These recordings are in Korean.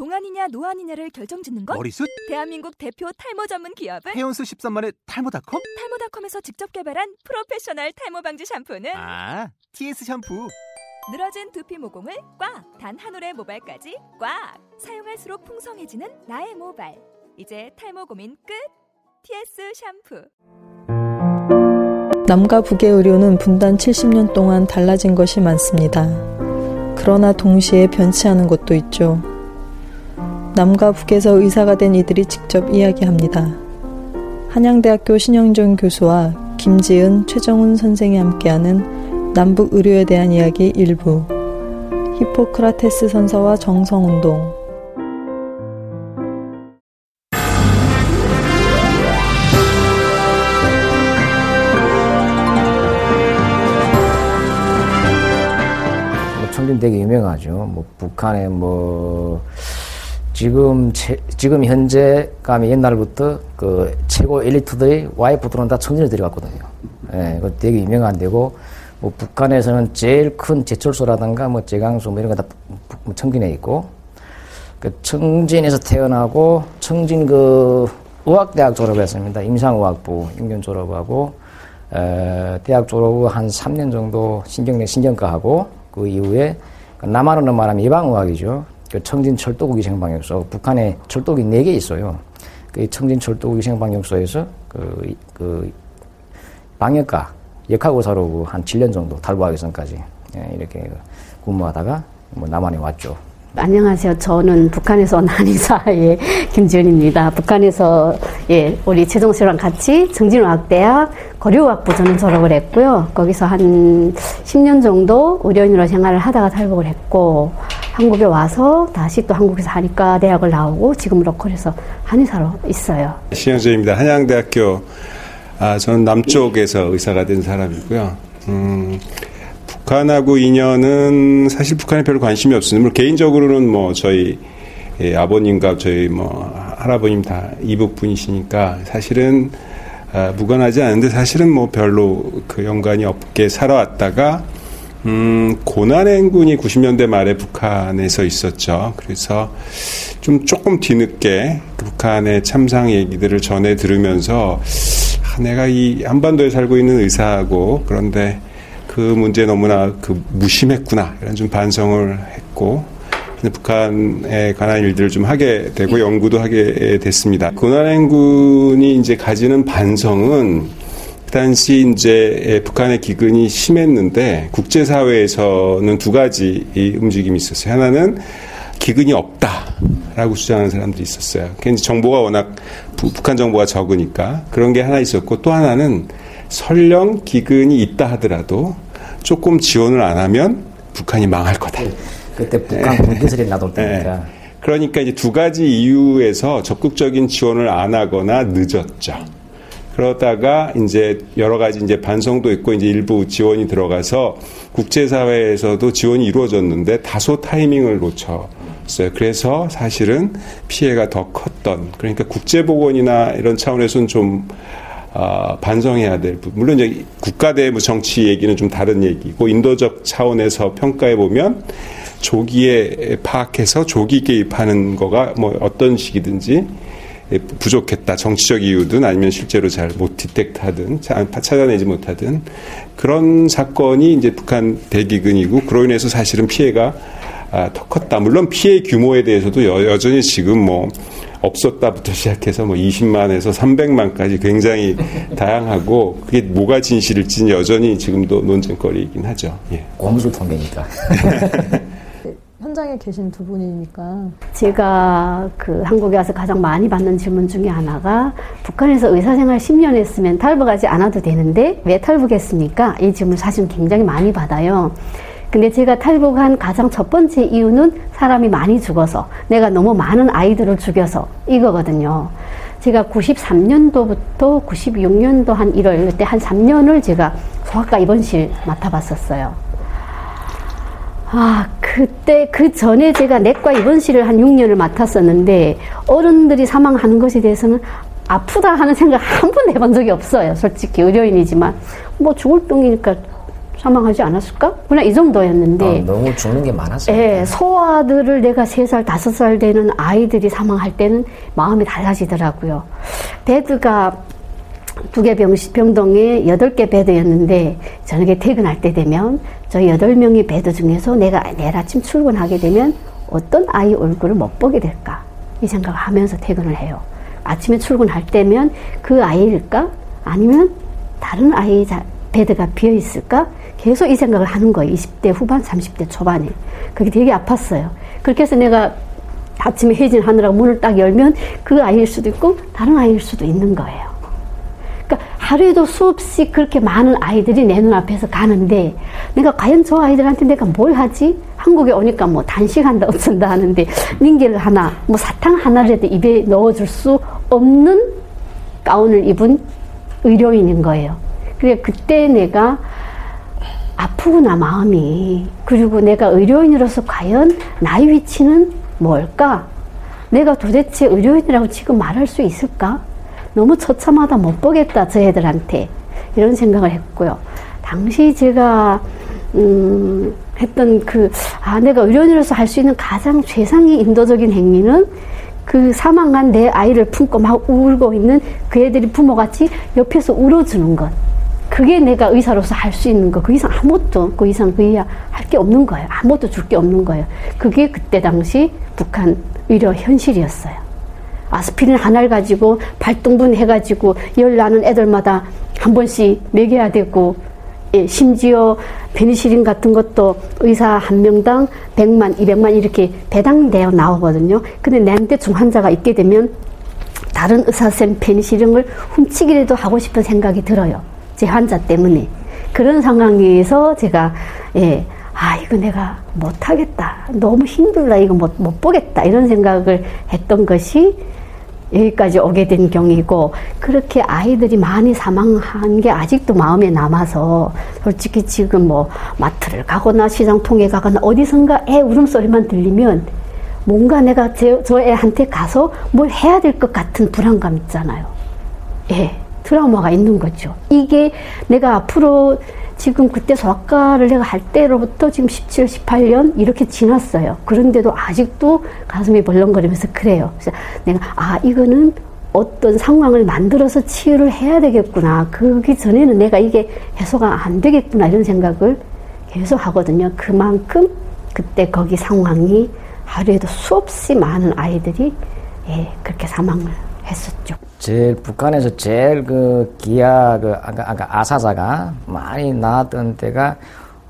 동안이냐 노안이냐를 결정짓는 것? 머리숱? 대한민국 대표 탈모 전문 기업은 해온수 13만의 탈모닷컴? 탈모닷컴에서 직접 개발한 프로페셔널 탈모 방지 샴푸는 아, TS 샴푸. 늘어진 두피 모공을 꽉! 단 한 올의 모발까지 꽉! 사용할수록 풍성해지는 나의 모발. 이제 탈모 고민 끝! TS 샴푸. 남과 북의 의료는 분단 70년 동안 달라진 것이 많습니다. 그러나 동시에 변치 않은 것도 있죠. 남과 북에서 의사가 된 이들이 직접 이야기합니다. 한양대학교 신영종 교수와 김지은, 최정훈 선생이 함께하는 남북 의료에 대한 이야기 일부 히포크라테스 선서와 정성운동 뭐 청진 되게 유명하죠. 뭐 북한에 뭐 지금 체, 지금 현재 감이 옛날부터 그 최고 엘리트들이 와이프들은 다 청진을 들어갔거든요. 예, 그 되게 유명한 데고 뭐 북한에서는 제일 큰 제철소라든가 뭐 제강소 뭐 이런 거 다 청진에 있고 그 청진에서 태어나고 청진 그 의학대학 졸업했습니다. 임상의학부 임견 졸업하고 에, 대학 졸업 후 한 3년 정도 신경내 신경과 하고 그 이후에 남한으로 말하면 예방의학이죠. 그 청진 철도국 위생방역소 북한에 철도국이 4개 있어요. 그 청진 철도국 위생방역소에서 그, 그 방역과 역학의사로 한 7년 정도 탈북하기선까지 예, 이렇게 근무하다가 뭐 남한에 왔죠. 안녕하세요. 저는 북한에서 온 한의사의 김지은입니다. 북한에서 예 우리 최종 씨랑 같이 정진의학대학 거류학부 저는 졸업을 했고요. 거기서 한 10년 정도 의료인으로 생활을 하다가 탈북을 했고 한국에 와서 다시 또 한국에서 한의과 대학을 나오고 지금 로컬에서 한의사로 있어요. 신영조입니다. 한양대학교 아, 저는 남쪽에서 의사가 된 사람이고요. 음, 북한하고 인연은 사실 북한에 별로 관심이 없습니다. 개인적으로는 뭐 저희 예, 아버님과 저희 뭐 할아버님 다 이북 분이시니까 사실은 아, 무관하지 않은데 사실은 뭐 별로 그 연관이 없게 살아왔다가 음, 고난행군이 90년대 말에 북한에서 있었죠. 그래서 좀 조금 뒤늦게 그 북한의 참상 얘기들을 전해 들으면서 아, 내가 이 한반도에 살고 있는 의사하고 그런데 그 문제에 너무나 그 무심했구나 이런 좀 반성을 했고 북한에 관한 일들을 좀 하게 되고 연구도 하게 됐습니다. 고난행군이 이제 가지는 반성은 그 당시 이제 북한의 기근이 심했는데 국제사회에서는 두 가지 움직임이 있었어요. 하나는 기근이 없다라고 주장하는 사람들이 있었어요. 그러니까 정보가 워낙 북한 정보가 적으니까 그런 게 하나 있었고 또 하나는 설령 기근이 있다 하더라도 조금 지원을 안 하면 북한이 망할 거다. 그때 북한 군기설이 나돌 때니까. 그러니까 이제 두 가지 이유에서 적극적인 지원을 안 하거나 늦었죠. 그러다가 이제 여러 가지 이제 반성도 있고 이제 일부 지원이 들어가서 국제사회에서도 지원이 이루어졌는데 다소 타이밍을 놓쳤어요. 그래서 사실은 피해가 더 컸던 그러니까 국제보건이나 이런 차원에서는 좀 어, 반성해야 될 부분. 물론 이제 국가 대 뭐 정치 얘기는 좀 다른 얘기고 인도적 차원에서 평가해 보면 조기에 파악해서 조기 개입하는 거가 뭐 어떤 식이든지 부족했다. 정치적 이유든 아니면 실제로 잘 못 디텍트하든 찾아내지 못하든 그런 사건이 이제 북한 대기근이고 그로 인해서 사실은 피해가 아, 더 컸다. 물론 피해 규모에 대해서도 여, 여전히 지금 뭐 없었다부터 시작해서 뭐 20만에서 300만까지 굉장히 다양하고 그게 뭐가 진실일지는 여전히 지금도 논쟁거리이긴 하죠. 예. 공수 통계니까. 현장에 계신 두 분이니까 제가 그 한국에 와서 가장 많이 받는 질문 중에 하나가 북한에서 의사생활 10년 했으면 탈북하지 않아도 되는데 왜 탈북했습니까? 이 질문 사실 굉장히 많이 받아요. 근데 제가 탈북한 가장 첫 번째 이유는 사람이 많이 죽어서 내가 너무 많은 아이들을 죽여서 이거거든요. 제가 93년도부터 96년도 한 1월 그때 한 3년을 제가 소아과 입원실 맡아봤었어요. 아, 그때, 그 전에 제가 내과 입원실을 한 6년을 맡았었는데, 어른들이 사망하는 것에 대해서는 아프다 하는 생각 한 번도 해본 적이 없어요. 솔직히 의료인이지만. 뭐 죽을 병이니까 사망하지 않았을까? 그냥 이 정도였는데. 어, 너무 죽는 게 많았어요. 예, 소아들을 내가 세 살, 다섯 살 되는 아이들이 사망할 때는 마음이 달라지더라고요. bed가 두 개 병동에 여덟 개 bed였는데 저녁에 퇴근할 때 되면 저 여덟 명의 bed 중에서 내가 내일 아침 출근하게 되면 어떤 아이 얼굴을 못 보게 될까? 이 생각을 하면서 퇴근을 해요. 아침에 출근할 때면 그 아이일까? 아니면 다른 아이 bed가 비어 있을까? 계속 이 생각을 하는 거예요. 20대 후반, 30대 초반에. 그게 되게 아팠어요. 그렇게 해서 내가 아침에 회진하느라고 문을 딱 열면 그 아이일 수도 있고 다른 아이일 수도 있는 거예요. 하루에도 수없이 그렇게 많은 아이들이 내 눈앞에서 가는데 내가 과연 저 아이들한테 내가 뭘 하지? 한국에 오니까 뭐 단식한다 어쩐다 하는데 링겔 하나 뭐 사탕 하나라도 입에 넣어줄 수 없는 가운을 입은 의료인인 거예요. 그래 그때 내가 아프구나 마음이 그리고 내가 의료인으로서 과연 나의 위치는 뭘까? 내가 도대체 의료인이라고 지금 말할 수 있을까? 너무 처참하다 못 보겠다 저 애들한테 이런 생각을 했고요. 당시 제가 음, 했던 그, 아, 내가 의료인으로서 할 수 있는 가장 최상의 인도적인 행위는 그 사망한 내 아이를 품고 막 울고 있는 그 애들이 부모같이 옆에서 울어주는 것. 그게 내가 의사로서 할 수 있는 거. 그 이상 아무것도, 그 이상 그 이하 할 게 없는 거예요. 아무것도 줄 게 없는 거예요. 그게 그때 당시 북한 의료 현실이었어요. 아스피린 하나를 가지고 발동분 해가지고 열 나는 애들마다 한 번씩 먹여야 되고, 예, 심지어 페니실린 같은 것도 의사 한 명당 100만, 200만 이렇게 배당되어 나오거든요. 근데 내한테 중환자가 있게 되면 다른 의사쌤 페니실린을 훔치기라도 하고 싶은 생각이 들어요. 제 환자 때문에. 그런 상황에서 제가, 예, 아, 이거 내가 못하겠다. 너무 힘들다. 이거 못, 못 보겠다. 이런 생각을 했던 것이 여기까지 오게 된 경이고, 그렇게 아이들이 많이 사망한 게 아직도 마음에 남아서, 솔직히 지금 뭐, 마트를 가거나 시장 통에 가거나 어디선가 애 울음소리만 들리면, 뭔가 내가 저, 저 애한테 가서 뭘 해야 될 것 같은 불안감 있잖아요. 예. 트라우마가 있는 거죠. 이게 내가 앞으로 지금 그때 소아과를 내가 할 때로부터 지금 17, 18년 이렇게 지났어요. 그런데도 아직도 가슴이 벌렁거리면서 그래요. 그래서 내가 아 이거는 어떤 상황을 만들어서 치유를 해야 되겠구나. 그기 전에는 내가 이게 해소가 안 되겠구나 이런 생각을 계속 하거든요. 그만큼 그때 거기 상황이 하루에도 수없이 많은 아이들이 예, 그렇게 사망을 했었죠. 제일 북한에서 제일 그 기아 그 아까, 아까 아사자가 많이 나왔던 때가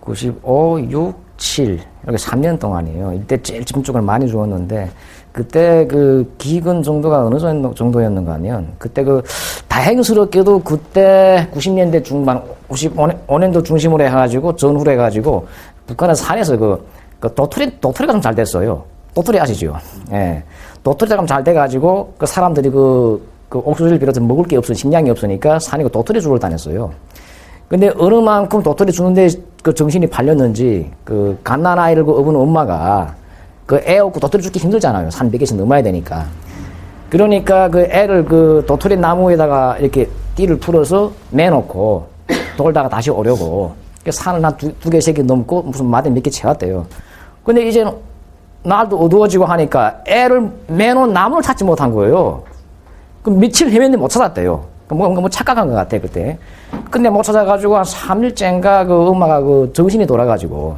95, 6, 7 이렇게 3년 동안이에요. 이때 제일 집중적으로 많이 주었는데 그때 그 기근 정도가 어느 정도였는가 하면 그때 그 다행스럽게도 그때 90년대 중반 95년도 중심으로 해가지고 전후로 해가지고 북한은 산에서 그, 그 도토리 도토리가 좀 잘 됐어요. 도토리 아시죠? 예. 도토리가 좀 잘 돼가지고 그 사람들이 그, 그 옥수수를 비롯해 먹을 게 없어 식량이 없으니까 그 도토리 주러 다녔어요. 근데 어느 만큼 도토리 주는데 그 정신이 팔렸는지 그 갓난 아이를 그 업은 엄마가 그 애 없고 도토리 죽기 힘들잖아요. 산 100개씩 넘어야 되니까. 그러니까 그 애를 그 도토리 나무에다가 이렇게 띠를 풀어서 매놓고 돌다가 다시 오려고 그 산을 한 두, 두 개, 세 개 넘고 무슨 마대 몇 개 채웠대요. 근데 이제는 날도 어두워지고 하니까 애를 매놓은 나무를 찾지 못한 거예요. 그 며칠 헤맸는데 못 찾았대요. 그 뭔가 뭐 착각한 것 같아, 그때. 근데 못 찾아가지고 한 3일째인가 그 엄마가 그 정신이 돌아가지고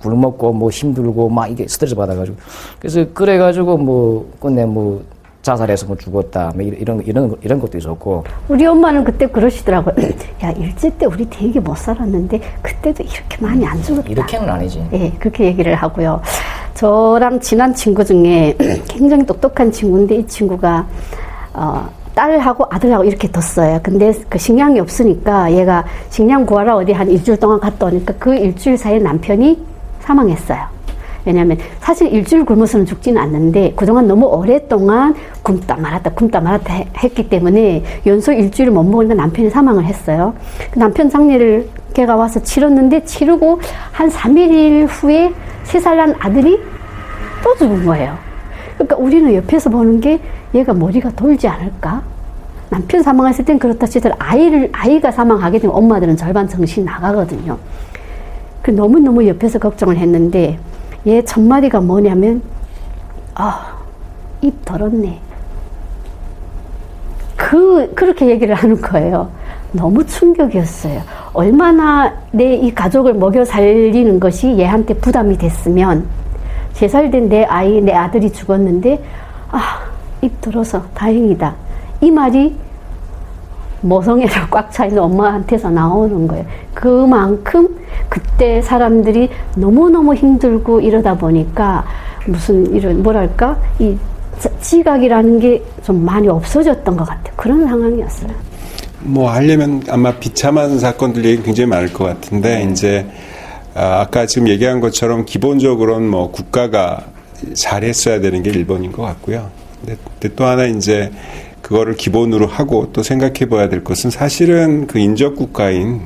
굶먹고 뭐 힘들고 막 이게 스트레스 받아가지고 그래서 그래가지고 뭐 끝내 뭐 자살해서 뭐 죽었다 뭐 이런 이런 이런 것도 있었고 우리 엄마는 그때 그러시더라고요. 야 일제 때 우리 되게 못 살았는데 그때도 이렇게 많이 안 죽었다. 이렇게는 아니지. 예, 그렇게 얘기를 하고요. 저랑 친한 친구 중에 굉장히 똑똑한 친구인데 이 친구가 어, 딸하고 아들하고 이렇게 뒀어요. 근데 그 식량이 없으니까 얘가 식량 구하러 어디 한 일주일 동안 갔다 오니까 그 일주일 사이에 남편이 사망했어요. 왜냐하면 사실 일주일 굶어서는 죽지는 않는데 그동안 너무 오랫동안 굶다 말았다 굶다 말았다 했기 때문에 연속 일주일을 못 먹으니까 남편이 사망을 했어요. 그 남편 장례를 걔가 와서 치렀는데 치르고 한 3일 후에 세 살 난 아들이 또 죽은 거예요. 그러니까 우리는 옆에서 보는 게 얘가 머리가 돌지 않을까? 남편 사망했을 땐 그렇다 치더라도 아이를 아이가 사망하게 되면 엄마들은 절반 정신 나가거든요. 그 너무 너무 옆에서 걱정을 했는데 얘 첫 마디가 뭐냐면 아 입 더럽네. 그 그렇게 얘기를 하는 거예요. 너무 충격이었어요. 얼마나 내 이 가족을 먹여 살리는 것이 얘한테 부담이 됐으면 세 살 된 내 아이, 내 아들이 죽었는데, 아, 입 들어서 다행이다. 이 말이 모성애로 꽉 차있는 엄마한테서 나오는 거예요. 그만큼 그때 사람들이 너무너무 힘들고 이러다 보니까 무슨 이런, 뭐랄까, 이 지각이라는 게 좀 많이 없어졌던 것 같아요. 그런 상황이었어요. 뭐 하려면 아마 비참한 사건들 얘기 굉장히 많을 것 같은데 네. 이제 아, 아까 지금 얘기한 것처럼 기본적으로는 뭐 국가가 잘했어야 되는 게 일본인 것 같고요. 근데, 근데 또 하나 이제 그거를 기본으로 하고 또 생각해 봐야 될 것은 사실은 그 인접 국가인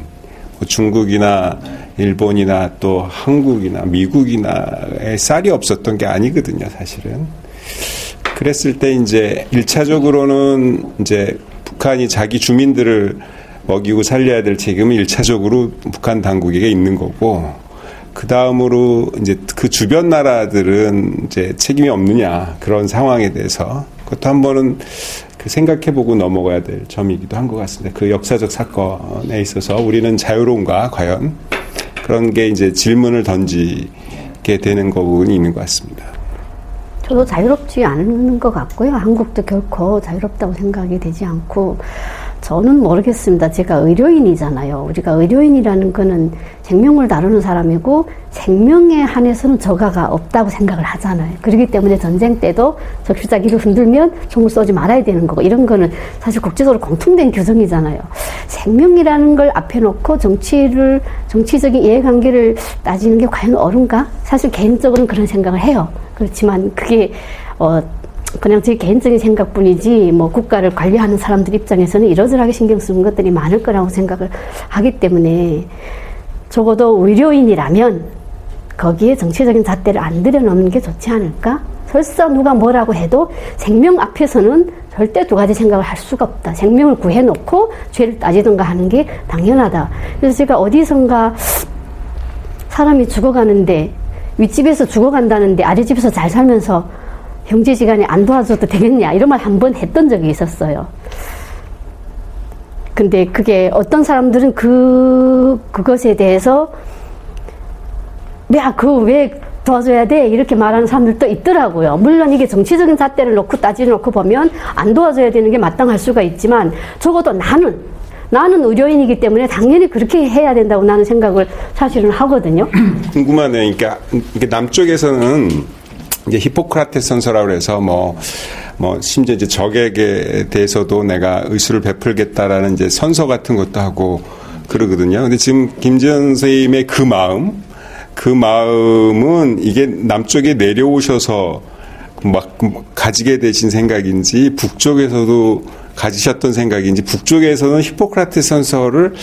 뭐 중국이나 일본이나 또 한국이나 미국이나의 쌀이 없었던 게 아니거든요, 사실은. 그랬을 때 이제 일차적으로는 이제 북한이 자기 주민들을 먹이고 살려야 될 책임은 일차적으로 북한 당국에게 있는 거고 그 다음으로 이제 그 주변 나라들은 이제 책임이 없느냐 그런 상황에 대해서 그것도 한 번은 그 생각해보고 넘어가야 될 점이기도 한 것 같습니다. 그 역사적 사건에 있어서 우리는 자유로운가 과연 그런 게 이제 질문을 던지게 되는 부분이 있는 것 같습니다. 저도 자유롭지 않은 것 같고요. 한국도 결코 자유롭다고 생각이 되지 않고 저는 모르겠습니다. 제가 의료인이잖아요. 우리가 의료인이라는 거는 생명을 다루는 사람이고 생명에 한해서는 저가가 없다고 생각을 하잖아요. 그렇기 때문에 전쟁 때도 적시자기를 흔들면 총을 쏘지 말아야 되는 거고 이런 거는 사실 국제적으로 공통된 규정이잖아요. 생명이라는 걸 앞에 놓고 정치를 정치적인 이해관계를 따지는 게 과연 옳은가? 사실 개인적으로는 그런 생각을 해요. 그렇지만 그게 어 그냥 제 개인적인 생각뿐이지 뭐 국가를 관리하는 사람들 입장에서는 이러저러하게 신경 쓰는 것들이 많을 거라고 생각을 하기 때문에 적어도 의료인이라면 거기에 정치적인 잣대를 안 들여놓는 게 좋지 않을까? 설사 누가 뭐라고 해도 생명 앞에서는 절대 두 가지 생각을 할 수가 없다. 생명을 구해놓고 죄를 따지던가 하는 게 당연하다. 그래서 제가 어디선가 사람이 죽어가는데 윗집에서 죽어간다는데 아랫집에서 잘 살면서 형제지간에 안 도와줘도 되겠냐 이런 말 한 번 했던 적이 있었어요. 근데 그게 어떤 사람들은 그 그것에 대해서 내가 그왜 도와줘야 돼 이렇게 말하는 사람들도 있더라고요. 물론 이게 정치적인 잣대를 놓고 따지려 놓고 보면 안 도와줘야 되는 게 마땅할 수가 있지만 적어도 나는 나는 의료인이기 때문에 당연히 그렇게 해야 된다고 나는 생각을 사실은 하거든요. 궁금하네요. 그러니까 남쪽에서는 이제 히포크라테스 선서라고 해서 뭐, 뭐, 심지어 이제 적에게 대해서도 내가 의술을 베풀겠다라는 이제 선서 같은 것도 하고 그러거든요. 근데 지금 김지현 선생님의 그 마음, 그 마음은 이게 남쪽에 내려오셔서 막 가지게 되신 생각인지 북쪽에서도 가지셨던 생각인지 북쪽에서는 히포크라테스 선서를.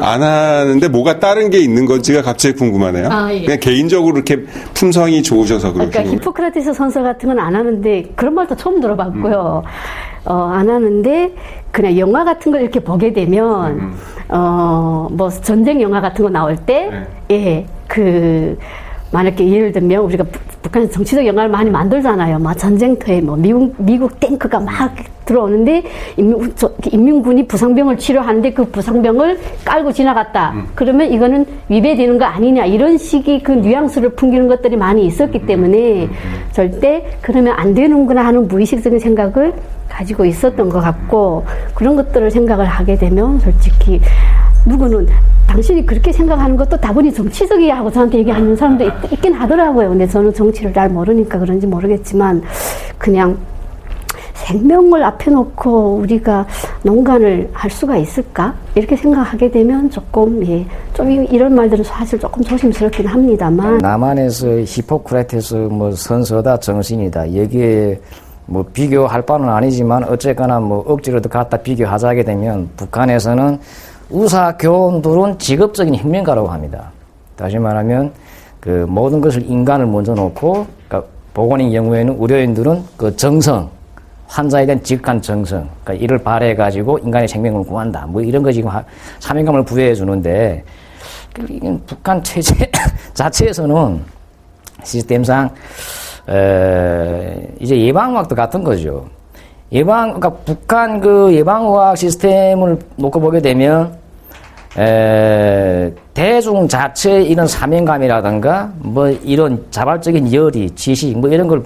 안 하는데 뭐가 다른 게 있는 건지가 갑자기 궁금하네요. 아, 예. 그냥 개인적으로 이렇게 품성이 좋으셔서 그러시는 그러니까 히포크라테스 선서 같은 건 안 하는데 그런 말도 처음 들어봤고요. 음. 어, 안 하는데 그냥 영화 같은 걸 이렇게 보게 되면 음. 어, 뭐 전쟁 영화 같은 거 나올 때 네. 예, 그 만약에 예를 들면 우리가 북한에서 정치적 영화를 많이 만들잖아요. 막 전쟁터에 뭐 미국 미국 탱크가 막 들어오는데 인민, 저, 인민군이 부상병을 치료하는데 그 부상병을 깔고 지나갔다. 음. 그러면 이거는 위배되는 거 아니냐 이런 식의 그 뉘앙스를 풍기는 것들이 많이 있었기 음. 때문에 음. 절대 그러면 안 되는구나 하는 무의식적인 생각을 가지고 있었던 것 같고 그런 것들을 생각을 하게 되면 솔직히 누구는 당신이 그렇게 생각하는 것도 다분히 정치적이야 하고 저한테 얘기하는 사람도 있, 긴 하더라고요. 근데 저는 정치를 잘 모르니까 그런지 모르겠지만 그냥 생명을 앞에 놓고 우리가 농간을 할 수가 있을까? 이렇게 생각하게 되면 조금, 예, 좀 이런 말들은 사실 조금 조심스럽긴 합니다만. 남한에서 히포크라테스 뭐 선서다 정신이다. 여기에 뭐 비교할 바는 아니지만 어쨌거나 뭐 억지로도 갖다 비교하자 하게 되면 북한에서는 의사 교원들은 직업적인 혁명가라고 합니다. 다시 말하면 그 모든 것을 인간을 먼저 놓고 그러니까 보건의 경우에는 의료인들은 그 정성 환자에 대한 지극한 정성, 그러니까 이를 발해 가지고 인간의 생명을 구한다. 뭐 이런 거 지금 사명감을 부여해 주는데 북한 체제 자체에서는 시스템상 에, 이제 예방학도 같은 거죠. 예방, 그러니까 북한 그 예방의학 시스템을 놓고 보게 되면, 에, 대중 자체 이런 사명감이라든가, 뭐 이런 자발적인 열의, 지식, 뭐 이런 걸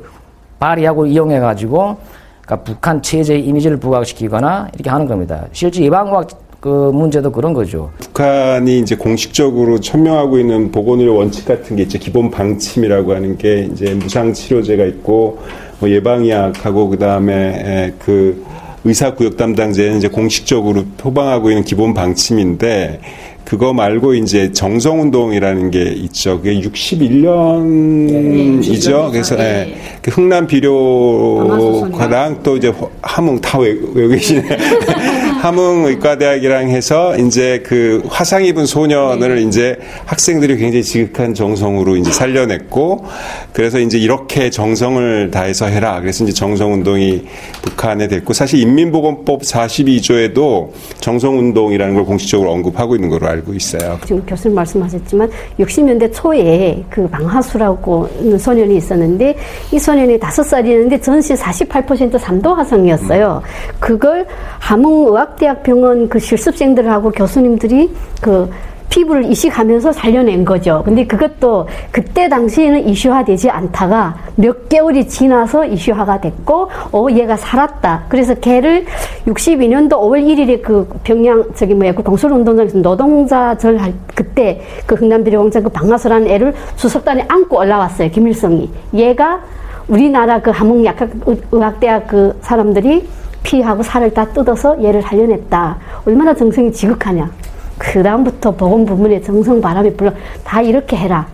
발휘하고 이용해가지고, 그러니까 북한 체제의 이미지를 부각시키거나 이렇게 하는 겁니다. 실제 예방의학 그 문제도 그런 거죠. 북한이 이제 공식적으로 천명하고 있는 보건의료 원칙 같은 게 있죠. 기본 방침이라고 하는 게 이제 무상 치료제가 있고 뭐 예방의학하고 그다음에 그 의사 구역 담당제는 이제 공식적으로 표방하고 있는 기본 방침인데 그거 말고 이제 정성 운동이라는 게 있죠. 그게 61년이죠. 그래서 네. 예. 그 흥남 비료과랑 또 이제 함흥 다 외우고 계시네. 함흥 의과대학이랑 해서 이제 그 화상 입은 소년을 네. 이제 학생들이 굉장히 지극한 정성으로 이제 살려냈고 그래서 이제 이렇게 정성을 다해서 해라. 그래서 이제 정성운동이 북한에 됐고 사실 인민보건법 42조에도 정성운동이라는 걸 공식적으로 언급하고 있는 걸로 알고 있어요. 지금 교수님 말씀하셨지만 60년대 초에 그 방하수라고 소년이 있었는데 이 소년이 다섯 살이었는데 전시 48% 삼도 화성이었어요. 음. 그걸 함흥의학 대학 병원 그 실습생들하고 교수님들이 그 피부를 이식하면서 살려낸 거죠. 근데 그것도 그때 당시에는 이슈화되지 않다가 몇 개월이 지나서 이슈화가 됐고, 어, 얘가 살았다. 그래서 걔를 62년도 5월 1일에 그 평양, 저기 뭐야, 그 동설운동장에서 노동자절 할, 그때 그 흥남비료공장 그 방아수라는 애를 수석단에 안고 올라왔어요. 김일성이. 얘가 우리나라 그 함흥약학의학대학 그 사람들이 피하고 살을 다 뜯어서 얘를 살려냈다. 얼마나 정성이 지극하냐. 그 다음부터 보건 부문에 정성 바람이 불러 다 이렇게 해라.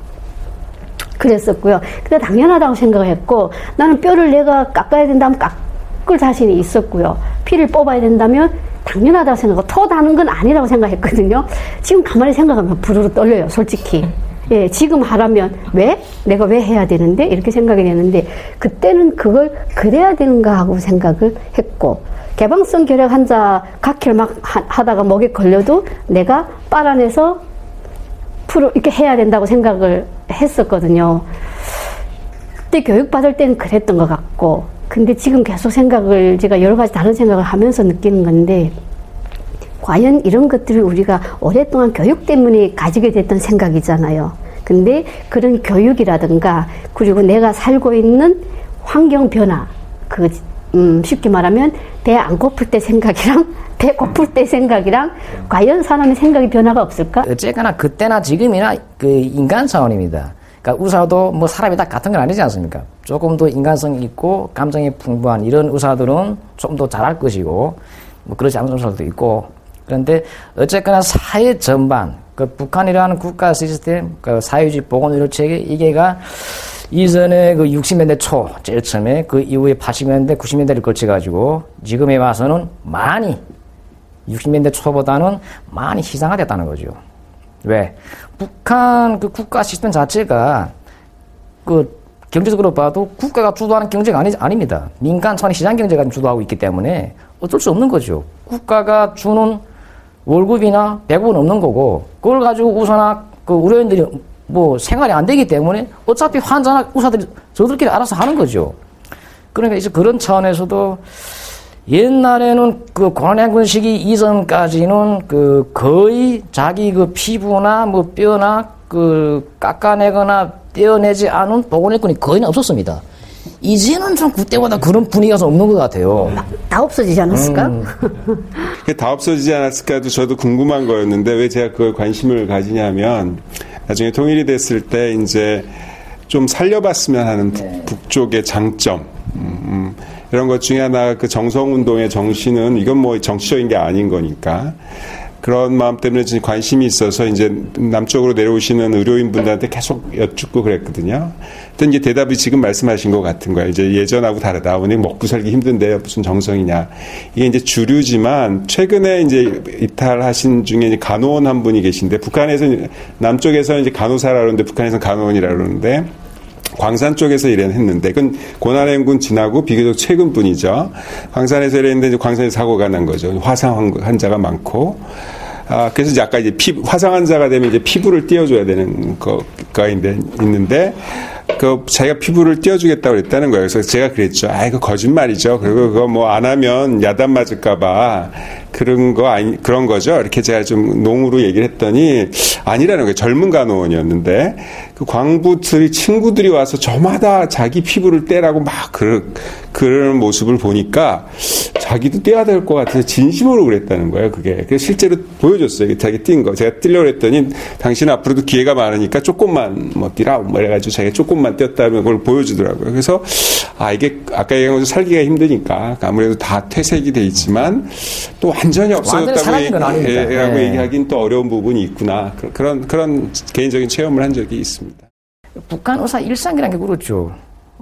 그랬었고요. 근데 당연하다고 생각을 했고 나는 뼈를 내가 깎아야 된다면 깎을 자신이 있었고요. 피를 뽑아야 된다면 당연하다고 생각하고 토다는 건 아니라고 생각했거든요. 지금 가만히 생각하면 부르르 떨려요, 솔직히. 예, 지금 하라면 왜? 내가 왜 해야 되는데? 이렇게 생각이 되는데 그때는 그걸 그래야 되는가 하고 생각을 했고 개방성 결핵 환자 각혈 막 하다가 목에 걸려도 내가 빨아내서 풀어 이렇게 해야 된다고 생각을 했었거든요. 그때 교육받을 때는 그랬던 것 같고, 근데 지금 계속 생각을 제가 여러 가지 다른 생각을 하면서 느끼는 건데, 과연 이런 것들을 우리가 오랫동안 교육 때문에 가지게 됐던 생각이잖아요. 근데 그런 교육이라든가, 그리고 내가 살고 있는 환경 변화, 그 음, 쉽게 말하면 배 안 고플 때 생각이랑 배 고플 때 생각이랑 과연 사람의 생각이 변화가 없을까? 어쨌거나 그때나 지금이나 그 인간 차원입니다. 그러니까 의사도 뭐 사람이 다 같은 건 아니지 않습니까? 조금 더 인간성이 있고 감정이 풍부한 이런 의사들은 좀더 잘할 것이고 뭐 그렇지 않은 의사들도 있고 그런데 어쨌거나 사회 전반 그 북한이라는 국가 시스템 그 사회주의 보건의료 체계 이게가 이전에 그 60년대 초, 제일 처음에 그 이후에 80년대, 90년대를 거쳐가지고 지금에 와서는 많이 60년대 초보다는 많이 희생화됐다는 거죠. 왜? 북한 그 국가 시스템 자체가 그 경제적으로 봐도 국가가 주도하는 경제가 아니, 아닙니다. 민간 차원의 시장 경제가 주도하고 있기 때문에 어쩔 수 없는 거죠. 국가가 주는 월급이나 배급은 없는 거고, 그걸 가지고 우선아 그 의료인들이 뭐 생활이 안 되기 때문에 어차피 환자나 의사들이 저들끼리 알아서 하는 거죠. 그러니까 이제 그런 차원에서도 옛날에는 그 고난행군 시기 이전까지는 그 거의 자기 그 피부나 뭐 뼈나 그 깎아내거나 떼어내지 않은 보건의군이 거의 없었습니다. 이제는 좀 그때보다 그런 분위기가 좀 없는 것 같아요. 다 없어지지 않았을까? 음. 다 없어지지 않았을까도 저도 궁금한 거였는데 왜 제가 그걸 관심을 가지냐면 나중에 통일이 됐을 때 이제 좀 살려봤으면 하는 네. 북쪽의 장점 음, 음, 이런 것 중에 하나 그 정성운동의 정신은 이건 뭐 정치적인 게 아닌 거니까 그런 마음 때문에 지금 관심이 있어서 이제 남쪽으로 내려오시는 의료인 분들한테 계속 여쭙고 그랬거든요. 근데 이제 대답이 지금 말씀하신 것 같은 거예요. 이제 예전하고 다르다. 오늘 먹고 살기 힘든데 무슨 정성이냐. 이게 이제 주류지만 최근에 이제 입탈하신 중에 간호원 한 분이 계신데 북한에서 남쪽에서 이제 간호사라 그러는데 북한에서는 간호원이라 그러는데 광산 쪽에서 일했는데 그건 고난행군 지나고 비교적 최근 분이죠. 광산에서 일했는데 이제 광산에 사고가 난 거죠. 화상 환자가 많고 아, 그래서 이제 아까 이제 피, 화상 환자가 되면 이제 피부를 띄워줘야 되는 거가 있는데, 그 자기가 피부를 띄워주겠다고 그랬다는 거예요. 그래서 제가 그랬죠. 아, 이거 거짓말이죠. 그리고 그거 뭐 안 하면 야단 맞을까봐 그런 거 아니, 그런 거죠. 이렇게 제가 좀 농으로 얘기를 했더니 아니라는 거예요. 젊은 간호원이었는데 그 광부들이 친구들이 와서 저마다 자기 피부를 떼라고 막 그러, 그런 모습을 보니까 자기도 떼야 될 것 같아서 진심으로 그랬다는 거예요. 그게. 그래서 실제로 보여줬어요. 자기 뛴 거. 제가 뛰려고 했더니 당신 앞으로도 기회가 많으니까 조금만 뭐 뛰라. 뭐 이래가지고 자기가 조금만 뛰었다면 그걸 보여주더라고요. 그래서 아, 이게 아까 얘기한 것처럼 살기가 힘드니까 아무래도 다 퇴색이 돼 있지만 또 완전히 없어졌다고 얘기, 예, 네. 얘기하기는 또 어려운 부분이 있구나. 그런, 그런 개인적인 체험을 한 적이 있습니다. 북한 의사 일상이라는 게 그렇죠.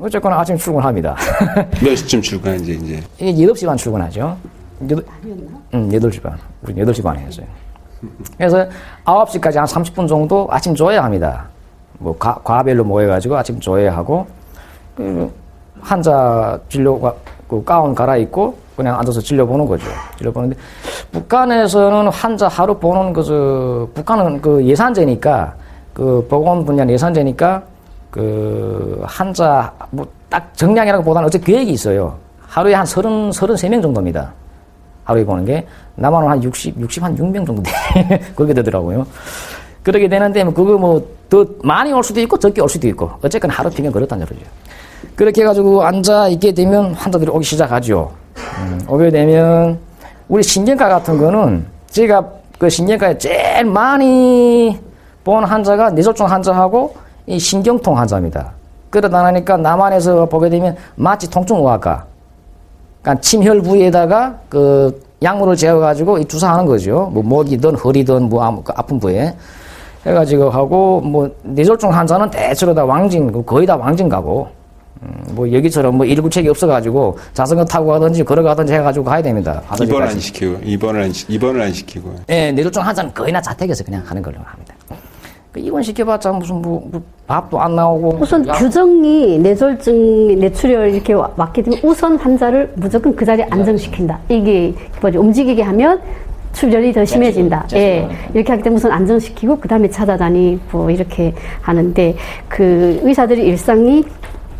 어쨌거나 아침 출근합니다. 몇 시쯤 출근하지, 이제? 이게 8시 반 출근하죠. 8, 응, 8시 반. 우리 8시 반에 했어요. 그래서 9시까지 한 30분 정도 아침 조회합니다. 뭐, 과, 과별로 모여가지고 아침 조회하고, 그, 환자 진료가, 그 가운 갈아입고, 그냥 앉아서 진료 보는 거죠. 진료 보는데, 북한에서는 환자 하루 보는 그, 저, 북한은 그 예산제니까, 그 보건 분야 예산제니까, 그 환자 뭐 딱 정량이라고 보다는 어째 계획이 있어요. 하루에 한 서른 서른 세 명 정도입니다. 하루에 보는 게 남한은 한 60, 60한 6명 정도 돼. 그렇게 되더라고요. 그렇게 되는데 뭐 그거 뭐 더 많이 올 수도 있고 적게 올 수도 있고 어쨌건 하루 평균 그렇다는 거죠. 그렇게 해가지고 앉아 있게 되면 환자들이 오기 시작하죠. 음, 오게 되면 우리 신경과 같은 거는 제가 그 신경과에 제일 많이 본 환자가 뇌졸중 환자하고 이 신경통 환자입니다. 그러다 나니까 남한에서 보게 되면 마치 통증의학과, 그러니까 침혈 부위에다가 그 약물을 재어가지고 주사하는 거죠. 뭐 목이든 허리든 뭐그 아픈 부위에 해가지고 하고 뭐 뇌졸중 환자는 대체로 다 왕진 거의 다 왕진 가고 음, 뭐 여기처럼 뭐 일구책이 없어가지고 자전거 타고 가든지 걸어가든지 해가지고 가야 됩니다. 입원 안 시키고 입원을 안 입원을 안 시키고. 예, 뇌졸중 환자는 거의나 자택에서 그냥 하는 걸로 합니다. 그 입원 시켜봤자 무슨 뭐, 뭐 밥도 안 나오고 우선 야. 규정이 뇌졸중 뇌출혈 이렇게 왔게 되면 우선 환자를 무조건 그 자리에 안정시킨다. 이게 뭐지 움직이게 하면 출혈이 더 심해진다. 예. 이렇게 하기 때문에 우선 안정시키고 그 다음에 찾아다니고 이렇게 하는데 그 의사들이 일상이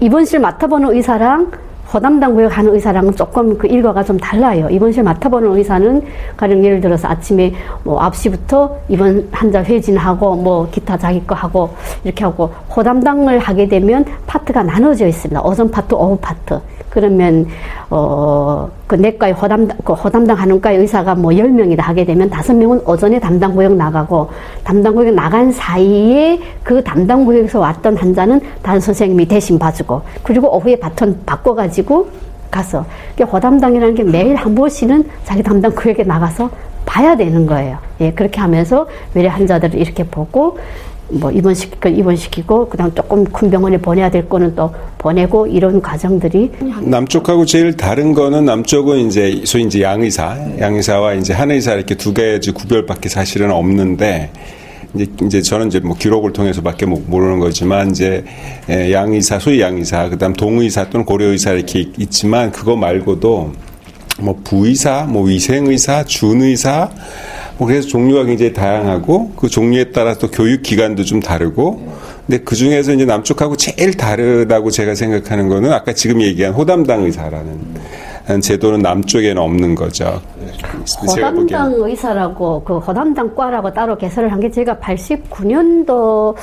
입원실 맡아보는 의사랑 허담당 구역 하는 의사랑은 조금 그 일과가 좀 달라요. 입원실 맡아보는 의사는 가령 예를 들어서 아침에 뭐 9시부터 입원 환자 회진하고 뭐 기타 자기 거 하고 이렇게 하고 호담당을 하게 되면 파트가 나눠져 있습니다. 오전 파트, 오후 파트. 그러면 어그 내과의 호담당 그 호담당 하는 과의 의사가 뭐 10명이다 하게 되면 5명은 오전에 담당 구역 나가고 담당 구역 나간 사이에 그 담당 구역에서 왔던 환자는 다른 선생님이 대신 봐주고 그리고 오후에 바톤 바꿔 가지고 가서 호담당이라는 게 매일 한 번씩은 자기 담당 구역에 나가서 봐야 되는 거예요. 예, 그렇게 하면서 외래 환자들을 이렇게 보고 뭐 입원시키고 입원시키고 그다음 조금 큰 병원에 보내야 될 거는 또 보내고 이런 과정들이 남쪽하고 제일 다른 거는 남쪽은 이제 소위 이제 양의사, 양의사와 이제 한의사 이렇게 두 가지 구별밖에 사실은 없는데 이제, 이제 저는 이제 뭐 기록을 통해서밖에 모르는 거지만 이제 양의사, 소위 양의사, 그다음 동의사 또는 고려의사 이렇게 있지만 그거 말고도 뭐 부의사, 뭐 위생의사, 준의사 뭐 그래서 종류가 굉장히 다양하고 그 종류에 따라 또 교육 기관도 좀 다르고 근데 그 중에서 이제 남쪽하고 제일 다르다고 제가 생각하는 거는 아까 지금 얘기한 호담당 의사라는 제도는 남쪽에는 없는 거죠. 호담당 의사라고 그 호담당 과라고 따로 개설을 한 게 제가 89년도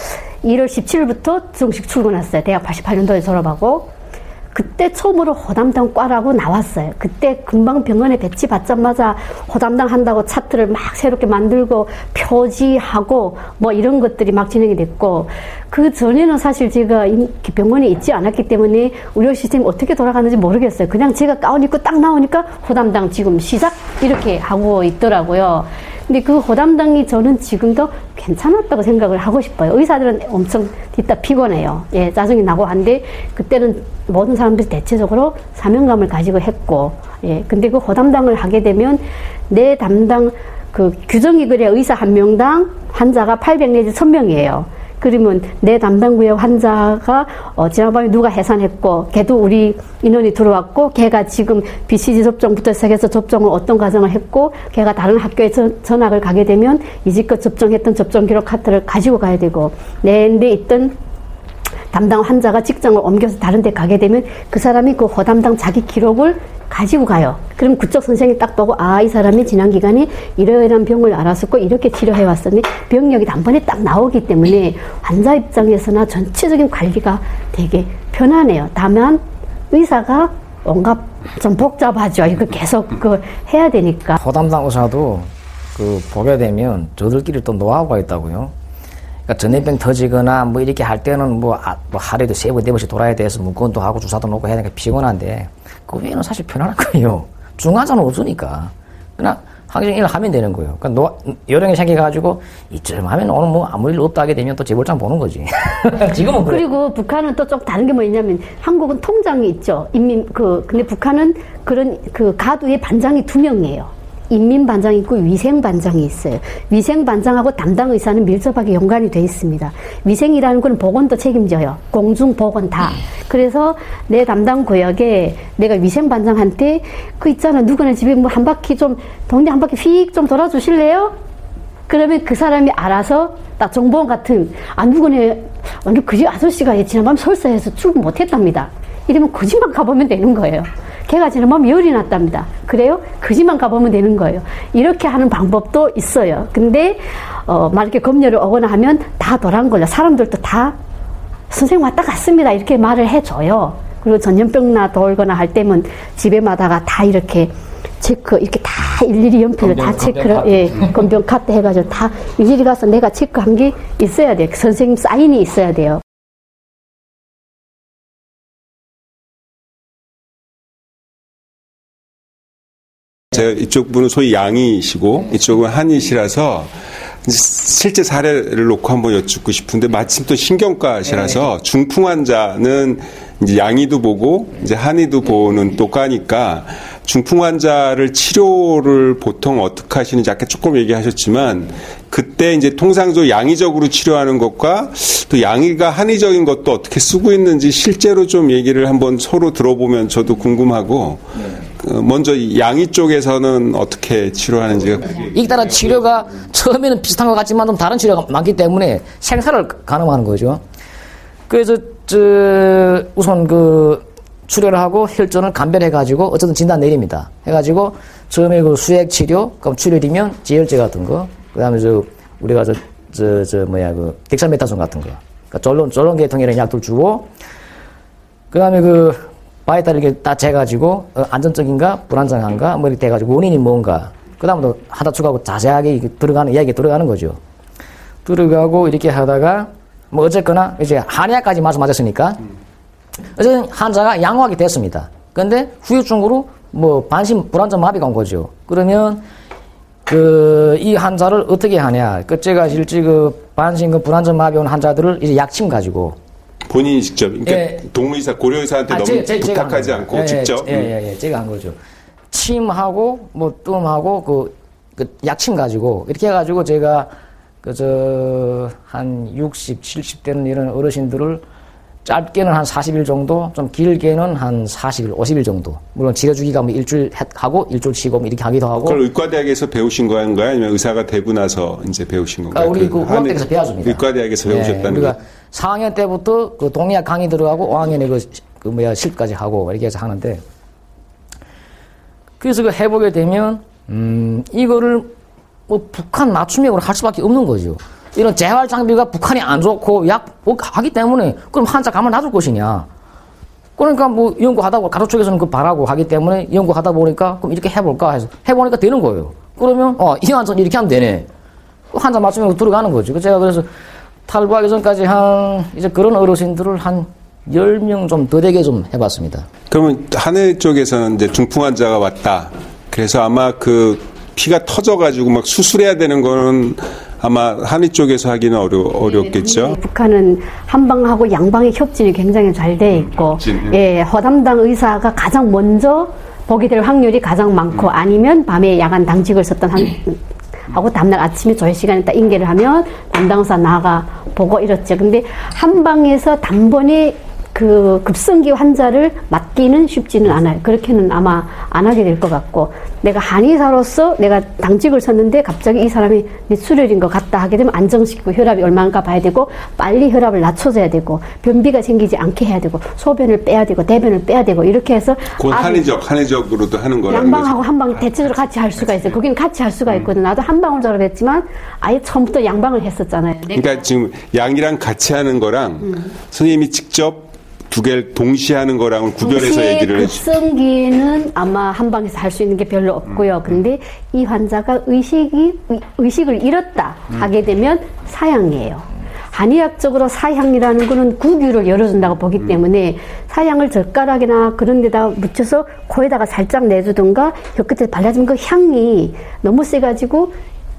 1월 17일부터 정식 출근했어요. 대학 88년도에 졸업하고 그때 처음으로 호담당 과라고 나왔어요. 그때 금방 병원에 배치 받자마자 호담당 한다고 차트를 막 새롭게 만들고 표지하고 뭐 이런 것들이 막 진행이 됐고 그 전에는 사실 제가 병원에 있지 않았기 때문에 의료 시스템이 어떻게 돌아가는지 모르겠어요. 그냥 제가 가운 입고 딱 나오니까 호담당 지금 시작 이렇게 하고 있더라고요. 근데 그 호담당이 저는 지금도 괜찮았다고 생각을 하고 싶어요. 의사들은 엄청 뒤따 피곤해요. 예, 짜증이 나고 한데 그때는 모든 사람들이 대체적으로 사명감을 가지고 했고, 예, 근데 그 호담당을 하게 되면 내 담당 그 규정이 그래 의사 한 명당 환자가 800 내지 1000명이에요. 그러면 내 담당 구역 환자가 어, 지난번에 누가 해산했고 걔도 우리 인원이 들어왔고 걔가 지금 BCG 접종부터 시작해서 접종을 어떤 과정을 했고 걔가 다른 학교에 전, 전학을 가게 되면 이지껏 접종했던 접종 기록 카드를 가지고 가야 되고 내 내 있던 담당 환자가 직장을 옮겨서 다른 데 가게 되면 그 사람이 그 허담당 자기 기록을 가지고 가요. 그럼 그쪽 선생이 딱 보고 아 이 사람이 지난 기간에 이러이러한 병을 알았었고 이렇게 치료해 왔으니 병력이 단번에 딱 나오기 때문에 환자 입장에서나 전체적인 관리가 되게 편하네요. 다만 의사가 온갖 좀 복잡하죠. 이거 계속 그 해야 되니까. 호담당 의사도 그 보게 되면 저들끼리 또 노하우가 있다고요. 그러니까 전염병 터지거나 뭐 이렇게 할 때는 뭐, 아, 뭐 하루에도 세 번, 네 번씩 돌아야 돼서 문건도 하고 주사도 놓고 해야 되니까 피곤한데 그 외에는 사실 편안한 거예요. 중환자는 없으니까. 그냥 하기 전에 일을 하면 되는 거예요. 그러니까 노, 요령이 생겨가지고 이쯤 하면 오늘 뭐 아무 일 없다 하게 되면 또 재벌장 보는 거지. 지금은 그래. 그리고 북한은 또 좀 다른 게 뭐냐면 한국은 통장이 있죠. 인민 그 근데 북한은 그런 그 가두의 반장이 두 명이에요. 인민반장이 있고 위생반장이 있어요. 위생반장하고 담당 의사는 밀접하게 연관이 돼 있습니다. 위생이라는 건 보건도 책임져요. 공중 보건 다. 그래서 내 담당 구역에 내가 위생반장한테 그 있잖아 누구나 집에 뭐 한 바퀴 좀 동네 한 바퀴 휙 좀 돌아주실래요? 그러면 그 사람이 알아서 딱 정보원 같은 아 누구네 완전 그지 아저씨가 지난밤 설사해서 출근 못했답니다. 이러면 거짓말 가보면 되는 거예요. 걔가 지난밤 열이 났답니다. 그래요? 그지만 가보면 되는 거예요. 이렇게 하는 방법도 있어요. 근데 어, 막 이렇게 검열을 오거나 하면 다 덜한 걸려. 사람들도 다 선생님 왔다 갔습니다. 이렇게 말을 해줘요. 그리고 전염병나 돌거나 할 때면 집에마다가 다 이렇게 체크 이렇게 다 일일이 연필로 다 체크를 예 건병 카드 해가지고 다 일일이 가서 내가 체크한 게 있어야 돼. 선생님 사인이 있어야 돼요. 제가 이쪽 분은 소위 양이시고 이쪽은 한이시라서 실제 사례를 놓고 한번 여쭙고 싶은데 마침 또 신경과시라서 중풍 환자는 이제 양이도 보고 이제 한이도 보는 또 과니까 중풍 환자를 치료를 보통 어떻게 하시는지 아까 조금 얘기하셨지만 그때 이제 통상적으로 양의적으로 치료하는 것과 또 양의가 한의적인 것도 어떻게 쓰고 있는지 실제로 좀 얘기를 한번 서로 들어보면 저도 궁금하고 그 먼저 양의 쪽에서는 어떻게 치료하는지가 따라 치료가 처음에는 비슷한 것 같지만 좀 다른 치료가 많기 때문에 생사를 가늠하는 거죠. 그래서 저 우선 그 출혈을 하고 혈전을 감별해 가지고 어쨌든 진단 내립니다. 해가지고 처음에 그 수액 치료, 그럼 출혈이면 지혈제 같은 거, 그 다음에 저 우리가 저, 저, 저 뭐야 그 덱사메타손 같은 거, 그러니까 졸론 졸론 계통이라는 약들 주고, 그 다음에 그 바이탈 이렇게 다 재가지고 어, 안전적인가 불안정한가 뭐 이렇게 돼가지고 원인이 뭔가, 그 다음에 하다 추가하고 자세하게 들어가는 이야기 들어가는 거죠. 들어가고 이렇게 하다가 뭐 어쨌거나 이제 한의학까지 말씀하셨으니까. 어쨌든 환자가 양호하게 됐습니다. 그런데 후유증으로 뭐 반신 불안정 마비가 온 거죠. 그러면 그 이 환자를 어떻게 하냐? 그 제가 실제 그 반신 그 불안정 마비 온 환자들을 이제 약침 가지고 본인이 직접 그러니까 예. 동의사 고려의사한테 아, 너무 제- 제- 부탁하지. 않고 예, 직접 예, 예, 예, 제가 한 거죠. 침하고 뭐 뜸하고 그, 그 약침 가지고 이렇게 해가지고 제가 그저 한 60, 70 되는 이런 어르신들을 짧게는 한 40일 정도, 좀 길게는 한 40일, 50일 정도. 물론 지어주기가 뭐 일주일 해- 하고 일주일 쉬고 뭐 이렇게 하기도 하고. 그걸 의과대학에서 배우신 거인가요? 아니면 의사가 되고 나서 이제 배우신 아, 건가요? 우리 그 한- 의학대에서 배워줍니다. 의과대학에서 예, 배우셨다는 우리가 거. 4학년 때부터 그 동의학 강의 들어가고 5학년에 그, 그 뭐야 실까지 하고 이렇게 해서 하는데 그래서 그 해보게 되면 음 이거를 뭐 북한 맞춤형으로 할 수밖에 없는 거죠. 이런 재활 장비가 북한이 안 좋고 약 하기 때문에 그럼 환자 가만 놔둘 것이냐. 그러니까 뭐 연구하다 보고 가족 쪽에서는 그 바라고 하기 때문에 연구하다 보니까 그럼 이렇게 해볼까 해서 해보니까 되는 거예요. 그러면 어이 환자는 이렇게 하면 되네. 환자 맞춤형으로 들어가는 거죠. 그 제가 그래서 탈부하기 전까지 한 이제 그런 어르신들을 한 10명 좀 더 되게 좀 해봤습니다. 그러면 한해 쪽에서는 이제 중풍 환자가 왔다. 그래서 아마 그 피가 터져가지고 막 수술해야 되는 거는 아마 한의 쪽에서 하기는 어려, 어렵겠죠. 북한은 한방하고 양방의 협진이 굉장히 잘 돼 있고, 협진, 예, 허담당 의사가 가장 먼저 보게 될 확률이 가장 많고, 아니면 밤에 야간 당직을 썼던 한, 하고 다음날 아침에 조회 시간에 딱 인계를 하면 담당 의사 나가 보고 이렇죠. 근데 한 방에서 단번에 그 급성기 환자를 맡 기는 쉽지는 않아요. 그렇게는 아마 안 하게 될 것 같고 내가 한의사로서 내가 당직을 섰는데 갑자기 이 사람이 뇌출혈인 것 같다 하게 되면 안정시키고 혈압이 얼마인가 봐야 되고 빨리 혈압을 낮춰줘야 되고 변비가 생기지 않게 해야 되고 소변을 빼야 되고 대변을 빼야 되고 이렇게 해서 곧 한의적 한의적으로도 하는 거라는 양방하고. 한방 대체적으로 같이 할 수가 있어요. 거기는 같이 할 수가 있거든. 나도 한방을 졸업했지만 아예 처음부터 양방을 했었잖아요. 그러니까 지금 양이랑 같이 하는 거랑 음. 선생님이 직접 두 개를 동시에 하는 거랑은 구별해서 얘기를 해주. 급성기에는 아마 한 방에서 할 수 있는 게 별로 없고요. 근데 이 환자가 의식이 의- 의식을 잃었다 하게 되면 사양이에요. 한의학적으로 사향이라는 거는 구규를 열어준다고 보기 때문에 사향을 젓가락이나 그런 데다 묻혀서 코에다가 살짝 내주든가 혀끝에 발라주면 그 향이 너무 세가지고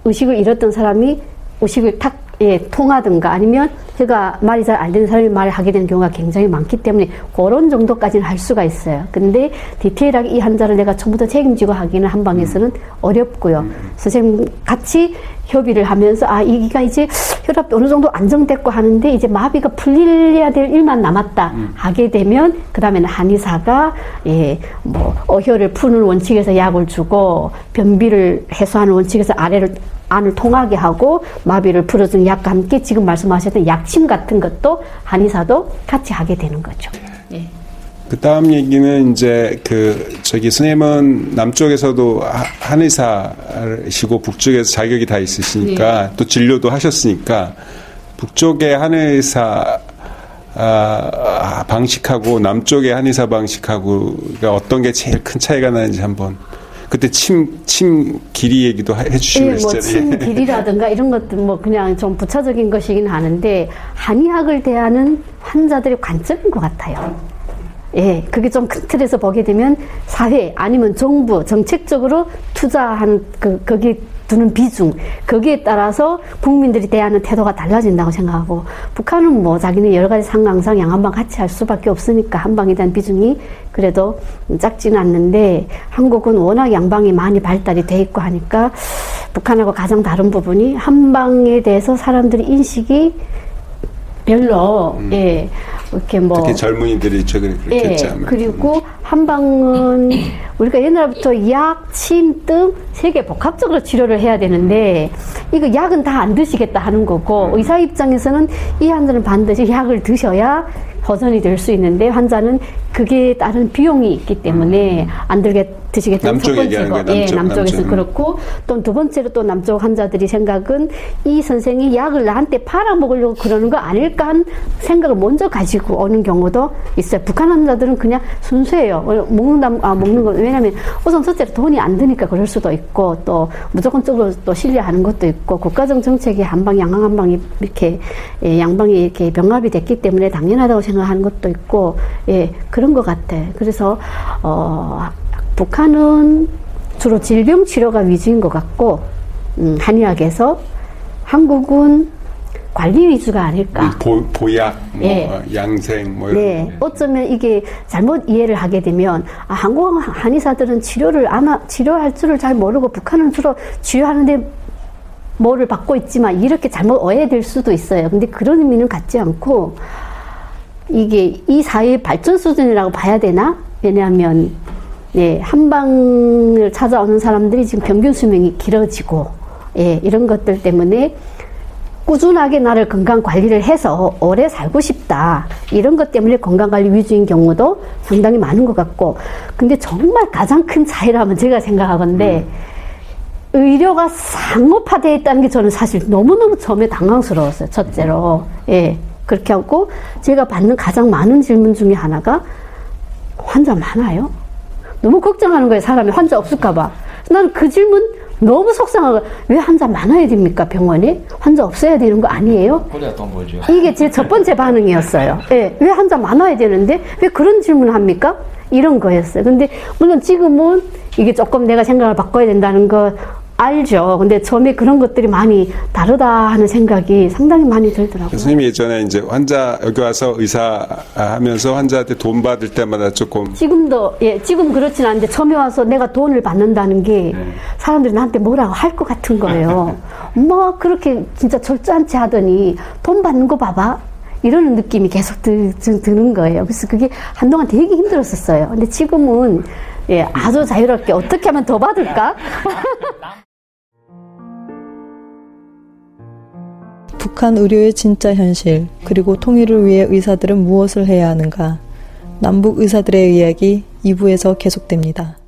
의식을 잃었던 사람이 의식을 탁 예, 통하든가 아니면 제가 말이 잘 안 되는 사람이 말을 하게 되는 경우가 굉장히 많기 때문에 그런 정도까지는 할 수가 있어요. 근데 디테일하게 이 환자를 내가 처음부터 책임지고 하기는 한 방에서는 어렵고요. 선생님 같이 협의를 하면서 아, 이기가 이제 혈압 어느 정도 안정됐고 하는데 이제 마비가 풀려야 될 일만 남았다 하게 되면 그 다음에는 한의사가 예, 뭐 어혈을 푸는 원칙에서 약을 주고 변비를 해소하는 원칙에서 아래를 안을 통하게 하고 마비를 풀어주는 약과 함께 지금 말씀하셨던 약침 같은 것도 한의사도 같이 하게 되는 거죠. 예. 그 다음 얘기는 이제 그 저기 선생님은 남쪽에서도 하- 한의사시고 북쪽에서 자격이 다 있으시니까 네. 또 진료도 하셨으니까 북쪽의 한의사 아, 방식하고 남쪽의 한의사 방식하고가 어떤 게 제일 큰 차이가 나는지 한번 그때 침, 침 길이 얘기도 하- 해주시고 예, 뭐 그랬잖아요. 침 길이라든가 이런 것들 뭐 그냥 좀 부차적인 것이긴 하는데 한의학을 대하는 환자들의 관점인 것 같아요. 예, 그게 좀 큰 틀에서 보게 되면 사회 아니면 정부 정책적으로 투자하는 그 거기 두는 비중 거기에 따라서 국민들이 대하는 태도가 달라진다고 생각하고 북한은 뭐 자기는 여러 가지 상황상 양한방 같이 할 수밖에 없으니까 한방에 대한 비중이 그래도 작지는 않는데 한국은 워낙 양방이 많이 발달이 돼 있고 하니까 북한하고 가장 다른 부분이 한방에 대해서 사람들이 인식이 별로 예 이렇게 뭐 특히 젊은이들이 최근에 그렇게 예, 했지 않나요? 그리고 한방은 우리가 옛날부터 약, 침, 뜸 세 개 복합적으로 치료를 해야 되는데 이거 약은 다 안 드시겠다 하는 거고 음. 의사 입장에서는 이 환자는 반드시 약을 드셔야 호전이 될 수 있는데 환자는 그게 따른 비용이 있기 때문에 안 들게 드시겠다는 첫 음. 남쪽 번째고 거예요, 예, 남쪽, 남쪽에서 남쪽. 그렇고 또 두 번째로 또 남쪽 환자들이 생각은 이 선생이 약을 나한테 팔아먹으려고 그러는 거 아닐까 한 생각을 먼저 가지고 오는 경우도 있어요. 북한 환자들은 그냥 순수해요. 어, 먹는다, 아, 먹는 거. 왜냐면 우선 첫째로 돈이 안 드니까 그럴 수도 있고 또 무조건적으로 또 신뢰하는 것도 있고 국가적 정책이 한방, 양방, 한방이 이렇게 예, 양방이 이렇게 병합이 됐기 때문에 당연하다고 생각하는 것도 있고 예, 그런 것 같아. 그래서 어, 북한은 주로 질병 치료가 위주인 것 같고 음, 한의학에서 한국은 관리 위주가 아닐까. 보, 보약, 뭐 예. 양생, 뭐 이런. 네, 거. 어쩌면 이게 잘못 이해를 하게 되면 아, 한국 한의사들은 치료를 아마 치료할 줄을 잘 모르고 북한은 주로 치료하는데 뭐를 받고 있지만 이렇게 잘못 오해될 수도 있어요. 근데 그런 의미는 갖지 않고 이게 이 사회의 발전 수준이라고 봐야 되나? 왜냐하면 예, 한방을 찾아오는 사람들이 지금 평균 수명이 길어지고 예, 이런 것들 때문에 꾸준하게 나를 건강 관리를 해서 오래 살고 싶다. 이런 것 때문에 건강 관리 위주인 경우도 상당히 많은 것 같고. 근데 정말 가장 큰 차이라면 제가 생각하건데, 의료가 상업화되어 있다는 게 저는 사실 너무너무 처음에 당황스러웠어요. 첫째로. 예. 그렇게 하고, 제가 받는 가장 많은 질문 중에 하나가, 환자 많아요? 너무 걱정하는 거예요. 사람이 환자 없을까봐. 나는 그 질문 너무 속상하고, 왜 환자 많아야 됩니까? 병원에? 환자 없어야 되는 거 아니에요? 이게 제 첫 번째 반응이었어요. 예, 왜 환자 많아야 되는데 왜 그런 질문을 합니까? 이런 거였어요. 근데 물론 지금은 이게 조금 내가 생각을 바꿔야 된다는 거 알죠. 근데 처음에 그런 것들이 많이 다르다 하는 생각이 상당히 많이 들더라고요. 교수님 예전에 이제 환자 여기 와서 의사 하면서 환자한테 돈 받을 때마다 조금 지금도 예 지금 그렇진 않은데 처음에 와서 내가 돈을 받는다는 게 네. 사람들이 나한테 뭐라고 할 것 같은 거예요. 뭐 그렇게 진짜 절주않지 하더니 돈 받는 거 봐봐. 이러는 느낌이 계속 드, 드, 드는 거예요. 그래서 그게 한동안 되게 힘들었었어요. 근데 지금은 예, 아주 자유롭게 어떻게 하면 더 받을까? 북한 의료의 진짜 현실, 그리고 통일을 위해 의사들은 무엇을 해야 하는가? 남북 의사들의 이야기 2부에서 계속됩니다.